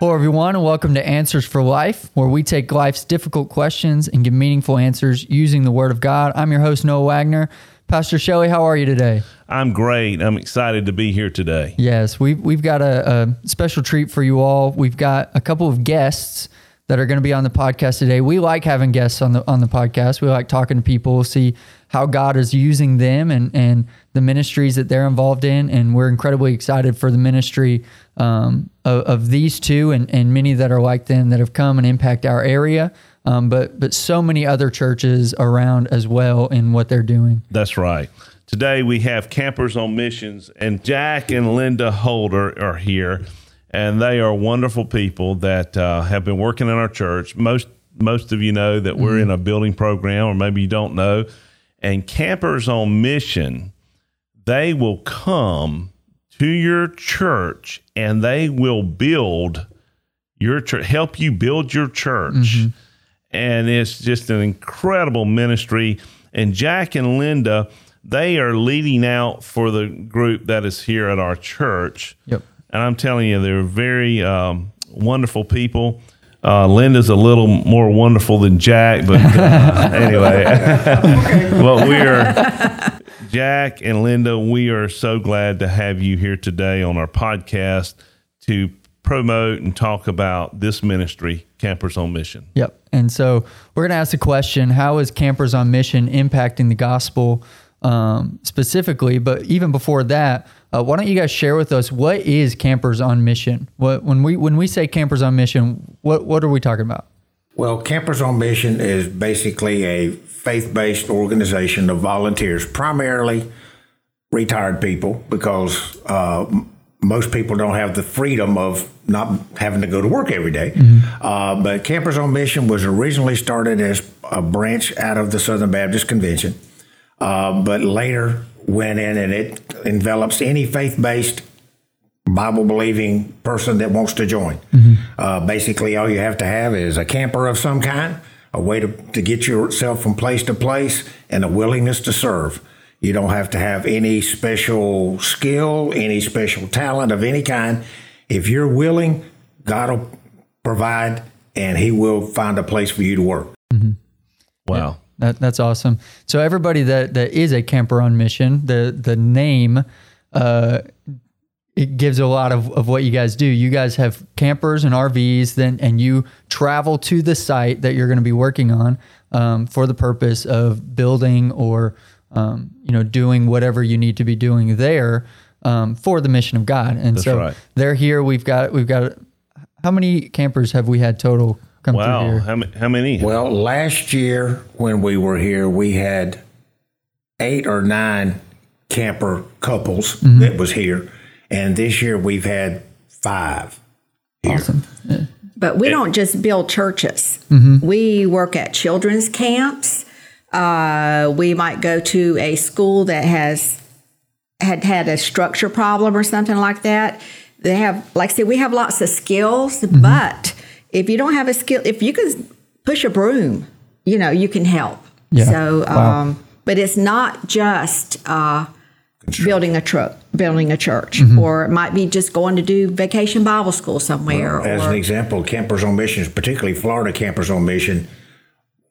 Hello, everyone, and welcome to Answers for Life, where we take life's difficult questions and give meaningful answers using the Word of God. I'm your host, Noah Wagner. Pastor Shelley, how are you today? I'm great. I'm excited to be here today. Yes, we've, we've got a, a special treat for you all. We've got a couple of guests that are going to be on the podcast today. We like having guests on the on the podcast. We like talking to people, see how God is using them and and the ministries that they're involved in, and we're incredibly excited for the ministry um, of, of, these two and and many that are like them that have come and impact our area. Um, but but so many other churches around as well in what they're doing. That's right. Today we have campers on missions, and Jack and Linda Holder are here and they are wonderful people that uh, have been working in our church. Most most of you know that we're mm-hmm. in a building program, or maybe you don't know. And campers on mission, they will come to your church and they will build your church, help you build your church. Mm-hmm. And it's just an incredible ministry. And Jack and Linda, they are leading out for the group that is here at our church. Yep and I'm telling you, they're very um, wonderful people. Uh, Linda's a little more wonderful than Jack, but uh, anyway. well, we are Jack and Linda. We are so glad to have you here today on our podcast to promote and talk about this ministry, Campers on Mission. Yep. And so we're going to ask the question: How is Campers on Mission impacting the gospel um, specifically? But even before that uh, why don't you guys share with us what is Campers on Mission? What when we when we say Campers on Mission, what what are we talking about? Well, Campers on Mission is basically a faith-based organization of volunteers, primarily retired people, because uh, most people don't have the freedom of not having to go to work every day. Mm-hmm. Uh, but Campers on Mission was originally started as a branch out of the Southern Baptist Convention, uh, but later went in and it envelops any faith based Bible believing person that wants to join. Mm-hmm. Uh, basically, all you have to have is a camper of some kind, a way to, to get yourself from place to place, and a willingness to serve. You don't have to have any special skill, any special talent of any kind. If you're willing, God will provide and He will find a place for you to work. Mm-hmm. Wow. That, that's awesome. So everybody that, that is a camper on mission, the the name uh, it gives a lot of, of what you guys do. You guys have campers and RVs, then and you travel to the site that you're going to be working on um, for the purpose of building or um, you know doing whatever you need to be doing there um, for the mission of God. And That's so right. they're here. We've got we've got how many campers have we had total come wow. through here? How, how many? Well, last year when we were here, we had eight or nine camper couples mm-hmm. that was here, and this year we've had five. Here. Awesome. Yeah. But we don't just build churches. Mm-hmm. We work at children's camps. Uh, we might go to a school that has had had a structure problem or something like that. They have, like I said, we have lots of skills, mm-hmm. but if you don't have a skill, if you can push a broom, you know, you can help. Yeah. So, wow. um, but it's not just uh, building a truck, building a church, mm-hmm. or it might be just going to do vacation Bible school somewhere. Well, as or, an example, Campers on Missions, particularly Florida Campers on Mission,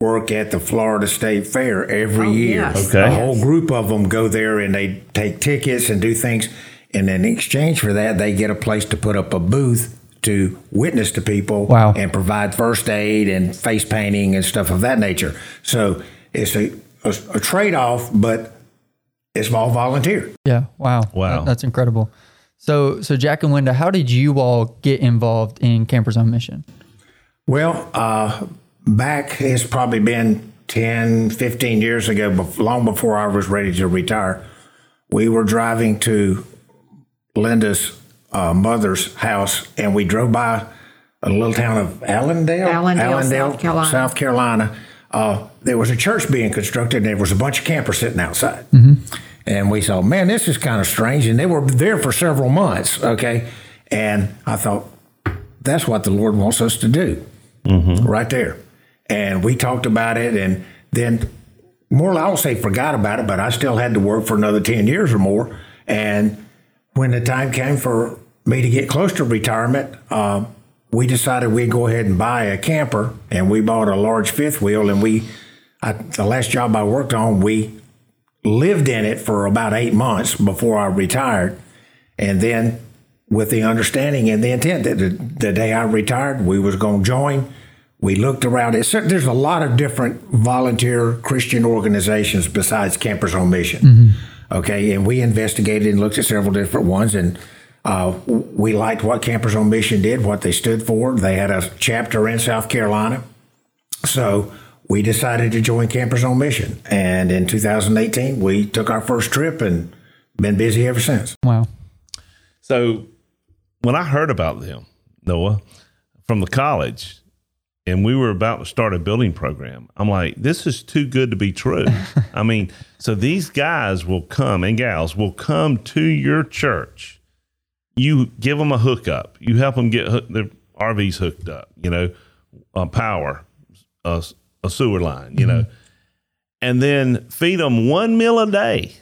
work at the Florida State Fair every oh, year. Yes. Okay. A whole group of them go there and they take tickets and do things. And in exchange for that, they get a place to put up a booth to witness to people wow. and provide first aid and face painting and stuff of that nature. So it's a, a, a trade off, but it's all volunteer. Yeah. Wow. Wow. That, that's incredible. So, so Jack and Linda, how did you all get involved in Campers on Mission? Well, uh, back, it's probably been 10, 15 years ago, long before I was ready to retire. We were driving to Linda's uh, mother's house, and we drove by a little town of Allendale, Allendale, Allendale South Carolina. South Carolina. Uh, there was a church being constructed, and there was a bunch of campers sitting outside. Mm-hmm. And we thought, man, this is kind of strange. And they were there for several months, okay? And I thought, that's what the Lord wants us to do mm-hmm. right there. And we talked about it, and then more, I won't say forgot about it, but I still had to work for another 10 years or more. And when the time came for me to get close to retirement, uh, we decided we'd go ahead and buy a camper, and we bought a large fifth wheel. And we, I, the last job I worked on, we lived in it for about eight months before I retired, and then with the understanding and the intent that the, the day I retired, we was going to join. We looked around. There's a lot of different volunteer Christian organizations besides Campers on Mission. Mm-hmm. Okay, and we investigated and looked at several different ones, and uh, we liked what Campers on Mission did, what they stood for. They had a chapter in South Carolina, so we decided to join Campers on Mission. And in 2018, we took our first trip and been busy ever since. Wow. So when I heard about them, Noah, from the college, and we were about to start a building program, I'm like, this is too good to be true. I mean, so these guys will come and gals will come to your church. You give them a hookup. You help them get their RVs hooked up. You know, uh, power, uh, a sewer line. You mm-hmm. know, and then feed them one meal a day,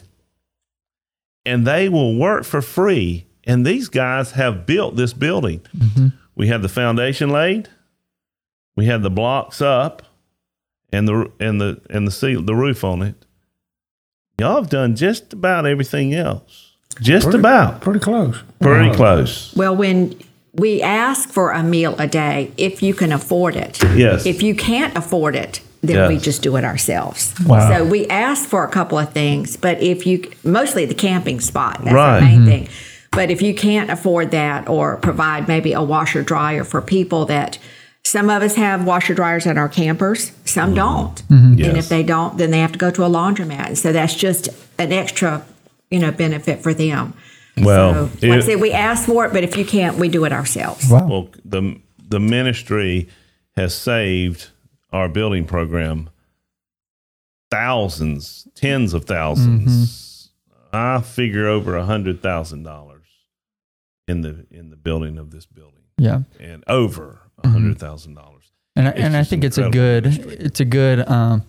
and they will work for free and these guys have built this building. Mm-hmm. We have the foundation laid, we had the blocks up, and the and the and the seal the roof on it. Y'all have done just about everything else. Just pretty, about. Pretty close. Pretty close. Well, when we ask for a meal a day, if you can afford it. Yes. If you can't afford it, then yes. we just do it ourselves. Wow. So we ask for a couple of things, but if you mostly the camping spot, that's right. the main mm-hmm. thing. But if you can't afford that or provide maybe a washer dryer for people that some of us have washer dryers in our campers, some mm-hmm. don't. Mm-hmm. Yes. And if they don't, then they have to go to a laundromat. And so that's just an extra, you know, benefit for them. Well, so, like it, I said, we ask for it, but if you can't, we do it ourselves. Wow. Well, the the ministry has saved our building program thousands, tens of 1000s mm-hmm. I figure over a hundred thousand dollars in the in the building of this building. Yeah, and over a hundred thousand dollars. And I, and I think it's a good it's a good um,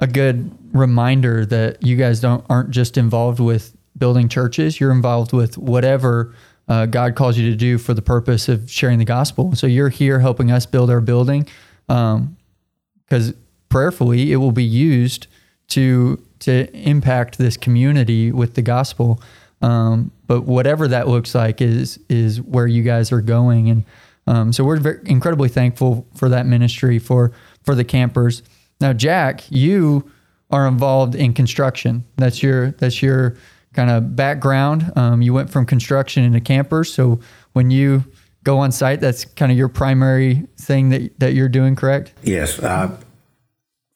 a good reminder that you guys don't aren't just involved with building churches. You're involved with whatever uh, God calls you to do for the purpose of sharing the gospel. So you're here helping us build our building because um, prayerfully it will be used to to impact this community with the gospel. Um, but whatever that looks like is is where you guys are going, and um, so we're very, incredibly thankful for that ministry for for the campers. Now, Jack, you are involved in construction. That's your that's your kind of background. Um, you went from construction into campers. So when you go on site, that's kind of your primary thing that that you're doing, correct? Yes. Uh,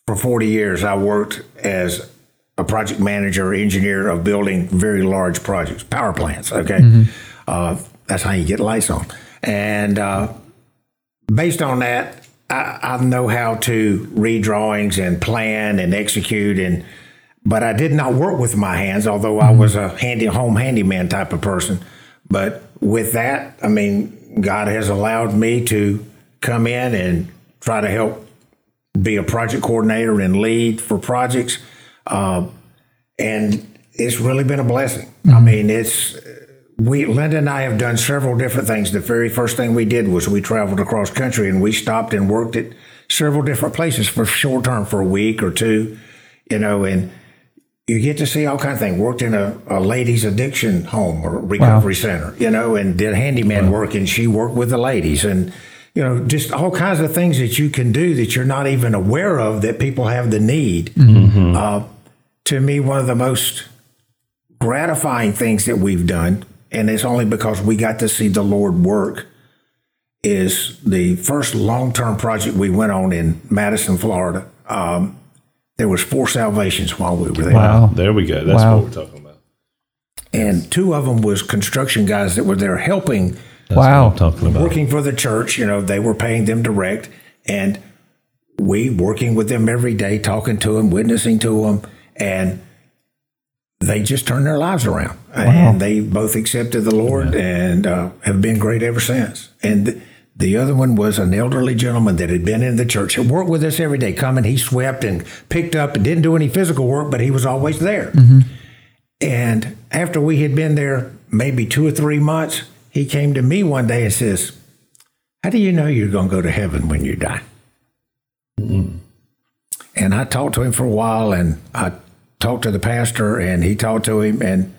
for 40 years, I worked as a project manager, engineer of building very large projects, power plants. Okay, mm-hmm. uh, that's how you get lights on. And uh, based on that, I, I, know how to read drawings and plan and execute. And but I did not work with my hands, although mm-hmm. I was a handy home handyman type of person. But with that, I mean, God has allowed me to come in and try to help be a project coordinator and lead for projects uh, and it's really been a blessing. Mm-hmm. I mean, it's we Linda and I have done several different things. The very first thing we did was we traveled across country and we stopped and worked at several different places for short term for a week or two, you know, and you get to see all kinds of things. Worked in a, a ladies addiction home or recovery wow. center, you know, and did handyman wow. work and she worked with the ladies and you know, just all kinds of things that you can do that you're not even aware of that people have the need. Mm-hmm. Uh, to me, one of the most gratifying things that we've done, and it's only because we got to see the Lord work, is the first long-term project we went on in Madison, Florida. Um, there was four salvations while we were there. Wow, there we go. That's wow. what we're talking about. And two of them was construction guys that were there helping. That's wow, talking about working for the church. You know, they were paying them direct, and we working with them every day, talking to them, witnessing to them and they just turned their lives around. Wow. And they both accepted the Lord and uh, have been great ever since. And th- the other one was an elderly gentleman that had been in the church. He worked with us every day, coming. He swept and picked up and didn't do any physical work, but he was always there. Mm-hmm. And after we had been there maybe two or three months, he came to me one day and says, How do you know you're going to go to heaven when you die? And I talked to him for a while, and I talked to the pastor, and he talked to him, and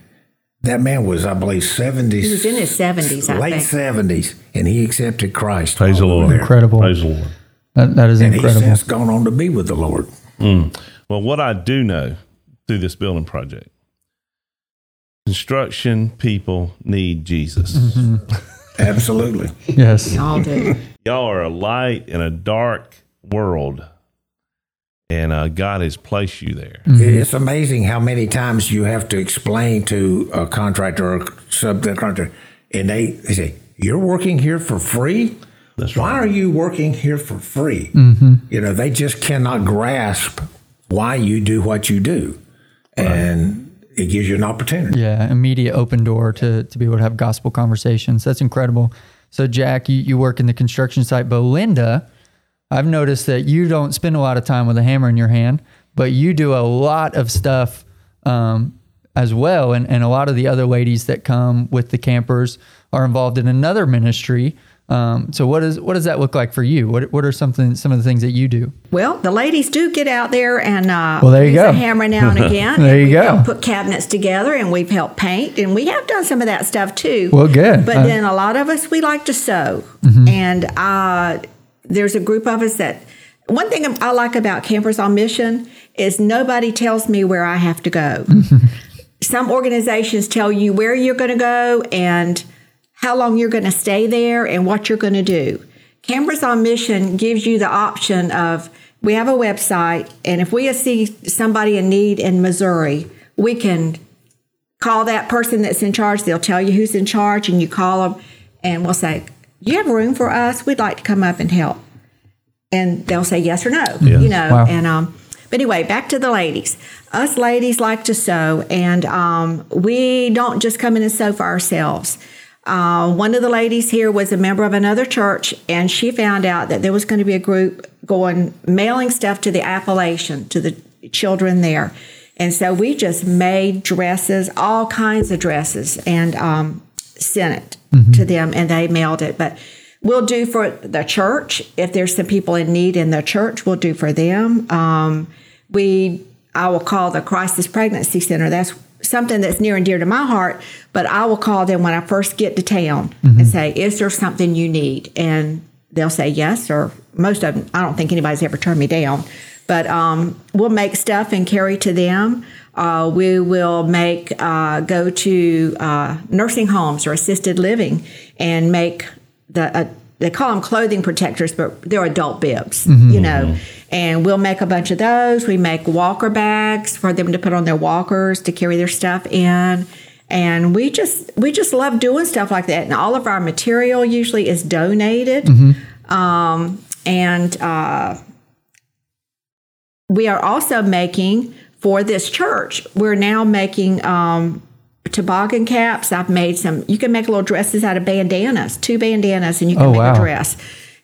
that man was, I believe, 70s. He was in his 70s, I late think. 70s, and he accepted Christ. Praise the while we were Lord. there. Incredible. Praise the Lord. That, that is And he's incredible. since gone on to be with the Lord. Mm. Well, what I do know through this building project, construction people need Jesus. Mm-hmm. Absolutely. Yes. Y'all do. Y'all are a light in a dark world, and uh, God has placed you there. It's amazing how many times you have to explain to a contractor or subcontractor, and they, they say, You're working here for free? That's Why right. are you working here for free? Mm-hmm. You know, they just cannot grasp why you do what you do. And it gives you an opportunity. Yeah, immediate open door to to be able to have gospel conversations. That's incredible. So Jack, you, you work in the construction site, but Linda, I've noticed that you don't spend a lot of time with a hammer in your hand, but you do a lot of stuff um, as well. And, and a lot of the other ladies that come with the campers are involved in another ministry. Um, so what is what does that look like for you? What what are something some of the things that you do? Well, the ladies do get out there and uh, Well, there you use go. a hammer now and again. There and you go. Put cabinets together, and we've helped paint, and we have done some of that stuff too. Well, good. But Uh, then a lot of us we like to sew, Mm-hmm. and uh, there's a group of us that. One thing I like about Campers on Mission is nobody tells me where I have to go. Some organizations tell you where you're going to go and how long you're going to stay there and what you're going to do. Campers on Mission gives you the option of we have a website, and if we see somebody in need in Missouri, we can call that person that's in charge. They'll tell you who's in charge, and you call them, and we'll say, "Do you have room for us? We'd like to come up and help." And they'll say yes or no. You know, Wow. and um. But anyway, back to the ladies. Us ladies like to sew, and um, we don't just come in and sew for ourselves. Uh, one of the ladies here was a member of another church, and she found out that there was going to be a group going mailing stuff to the Appalachian to the children there, and so we just made dresses, all kinds of dresses, and um, sent it to them, and they mailed it. But we'll do for the church if there's some people in need in the church. We'll do for them. Um, we I will call the Crisis Pregnancy Center. That's something that's near and dear to my heart. But I will call them when I first get to town and say, "Is there something you need?" And they'll say yes, or most of them. I don't think anybody's ever turned me down. But um, we'll make stuff and carry to them. Uh, we will make uh, go to uh, nursing homes or assisted living and make the uh, they call them clothing protectors, but they're adult bibs, you know. And we'll make a bunch of those. We make walker bags for them to put on their walkers to carry their stuff in. And we just we just love doing stuff like that. And all of our material usually is donated. Um, and uh, we are also making for this church. We're now making um, toboggan caps. I've made some. You can make little dresses out of bandanas, two bandanas, and you can Oh, make wow. a dress.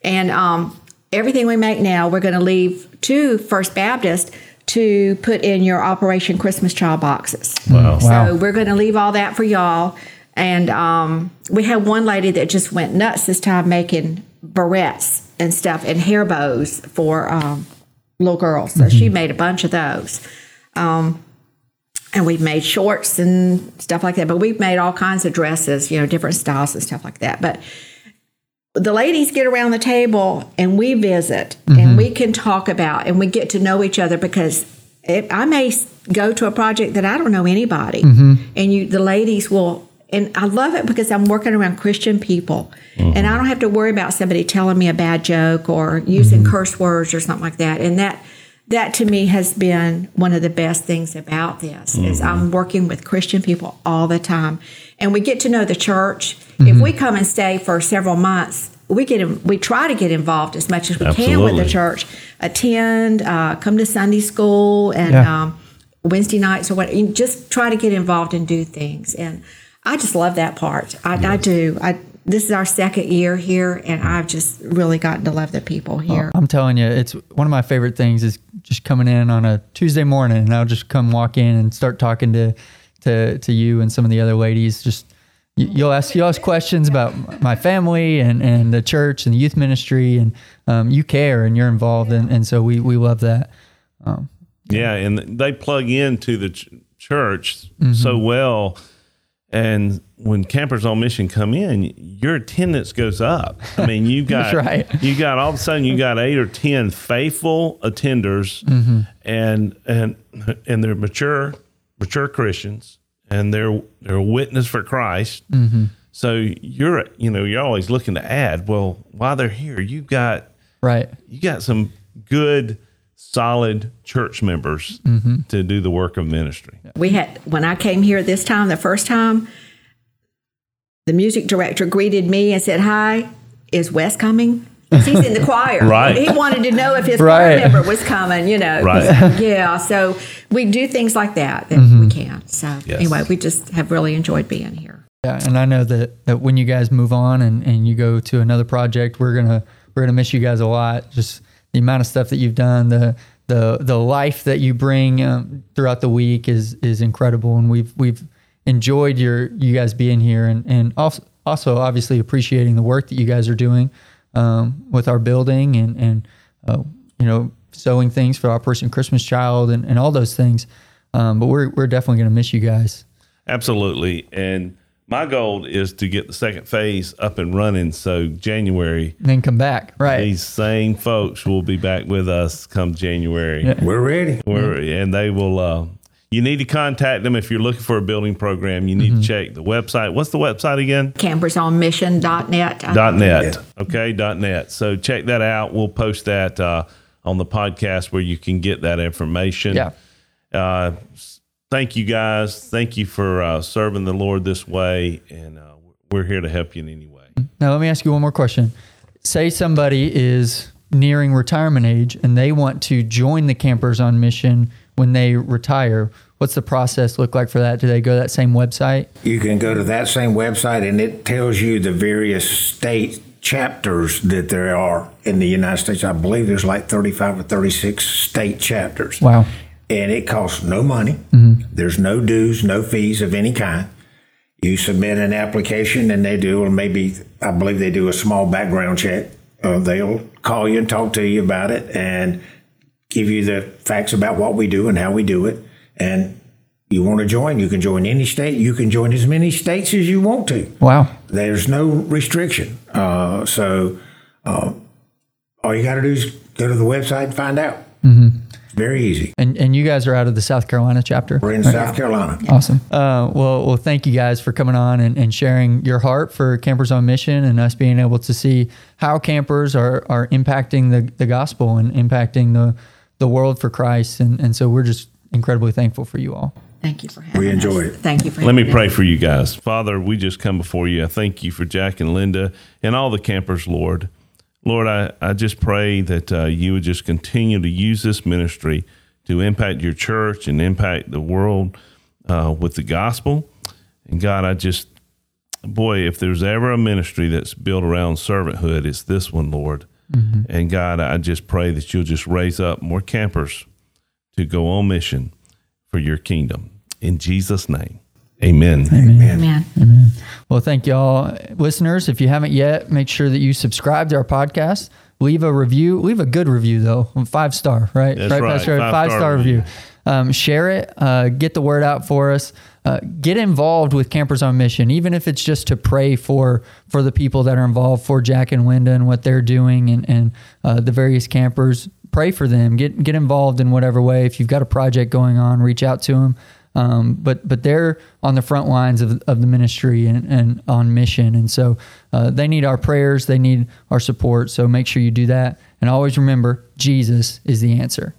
And um, everything we make now, we're going to leave to First Baptist to put in your Operation Christmas Child boxes. Wow. Wow. So we're going to leave all that for y'all. And um, we had one lady that just went nuts this time making barrettes and stuff and hair bows for um, little girls. So she made a bunch of those. Um, and we've made shorts and stuff like that. But we've made all kinds of dresses, you know, different styles and stuff like that. But the ladies get around the table and we visit and we can talk about and we get to know each other because if I may go to a project that I don't know anybody and you the ladies will and I love it because I'm working around Christian people. And I don't have to worry about somebody telling me a bad joke or using curse words or something like that. And that that to me has been one of the best things about this is I'm working with Christian people all the time. And we get to know the church. If we come and stay for several months we get we try to get involved as much as we can with the church. Attend uh, come to Sunday school and Yeah. um, Wednesday nights or what just try to get involved and do things. And I just love that part I, I do I this is our second year here and I've just really gotten to love the people here I'm telling you, it's one of my favorite things is just coming in on a Tuesday morning and I'll just come walk in and start talking to to to you and some of the other ladies. Just you- you'll ask you ask questions about my family and, and the church and the youth ministry, and um, you care and you're involved, and, and so we we love that. Yeah, and they plug into the ch- church Mm-hmm. so well. And when campers on mission come in, your attendance goes up. I mean, you got right. you got all of a sudden you got eight or ten faithful attenders, Mm-hmm. and and and they're mature mature Christians, and they're they're a witness for Christ. Mm-hmm. So you're you know you're always looking to add. Well, while they're here, you've got Right. you got some good solid church members Mm-hmm. to do the work of ministry. We had when I came here this time, the first time, the music director greeted me and said, "Hi, is Wes coming?" He's in the choir. Right. He wanted to know if his Right. choir member was coming. You know. Right. Yeah. So we do things like that that Mm-hmm. we can. So Yes. anyway, we just have really enjoyed being here. Yeah, and I know that, that when you guys move on and, and you go to another project, we're gonna we're gonna miss you guys a lot. Just the amount of stuff that you've done, the the the life that you bring um, throughout the week is is incredible, and we've we've enjoyed your you guys being here, and and also also obviously appreciating the work that you guys are doing um, with our building and and uh, you know sewing things for Operation Christmas Child and, and all those things. Um, but we're we're definitely gonna miss you guys. Absolutely. And my goal is to get the second phase up and running. So January, And then come back, right? these same folks will be back with us come January. Yeah. We're ready. Where, and they will uh, you need to contact them if you're looking for a building program. You need Mm-hmm. to check the website. What's the website again? Campersonmission.net. I- dot net. Yeah. Okay, dot net. So check that out. We'll post that uh, on the podcast where you can get that information. Yeah. Uh, s- thank you guys. Thank you for uh, serving the Lord this way, and uh, we're here to help you in any way. Now, let me ask you one more question. Say somebody is nearing retirement age and they want to join the campers on mission when they retire. What's the process look like for that? Do they go to that same website? You can go to that same website and it tells you the various state chapters that there are in the United States. I believe there's like 35 or 36 state chapters. Wow. And it costs no money. There's no dues, no fees of any kind. You submit an application and they do, or maybe I believe they do a small background check. Uh, they'll call you and talk to you about it and give you the facts about what we do and how we do it. And you want to join, you can join any state. You can join as many states as you want to. Wow. There's no restriction. Uh, so uh, all you got to do is go to the website and find out. It's very easy. And and you guys are out of the South Carolina chapter? We're in South Carolina. Awesome. Uh, well, well, thank you guys for coming on and, and sharing your heart for Campers on Mission and us being able to see how campers are, are impacting the, the gospel and impacting the, the world for Christ. And, and so we're just incredibly thankful for you all. Thank you for having us. We us. enjoyed it. Thank you for Let me having us. pray for you guys. Father, we just come before you. I thank you for Jack and Linda and all the campers, Lord. Lord, I, I just pray that uh, you would just continue to use this ministry to impact your church and impact the world uh, with the gospel. And God, I just, boy, if there's ever a ministry that's built around servanthood, it's this one, Lord. And God, I just pray that you'll just raise up more campers to go on mission for your kingdom. In Jesus' name, amen. Amen. Amen. Amen. Well, thank y'all, listeners. If you haven't yet, make sure that you subscribe to our podcast. Leave a review. Leave a good review though, five star, right? That's right, Pastor? five-star Five star review. review. Um, share it. Uh, get the word out for us. Uh, get involved with Campers on Mission, even if it's just to pray for for the people that are involved, for Jack and Linda and what they're doing, and and uh, the various campers. Pray for them. Get get involved in whatever way. If you've got a project going on, reach out to them. Um, but but they're on the front lines of, of the ministry and, and on mission, and so uh, they need our prayers, they need our support. So make sure you do that, and always remember Jesus is the answer.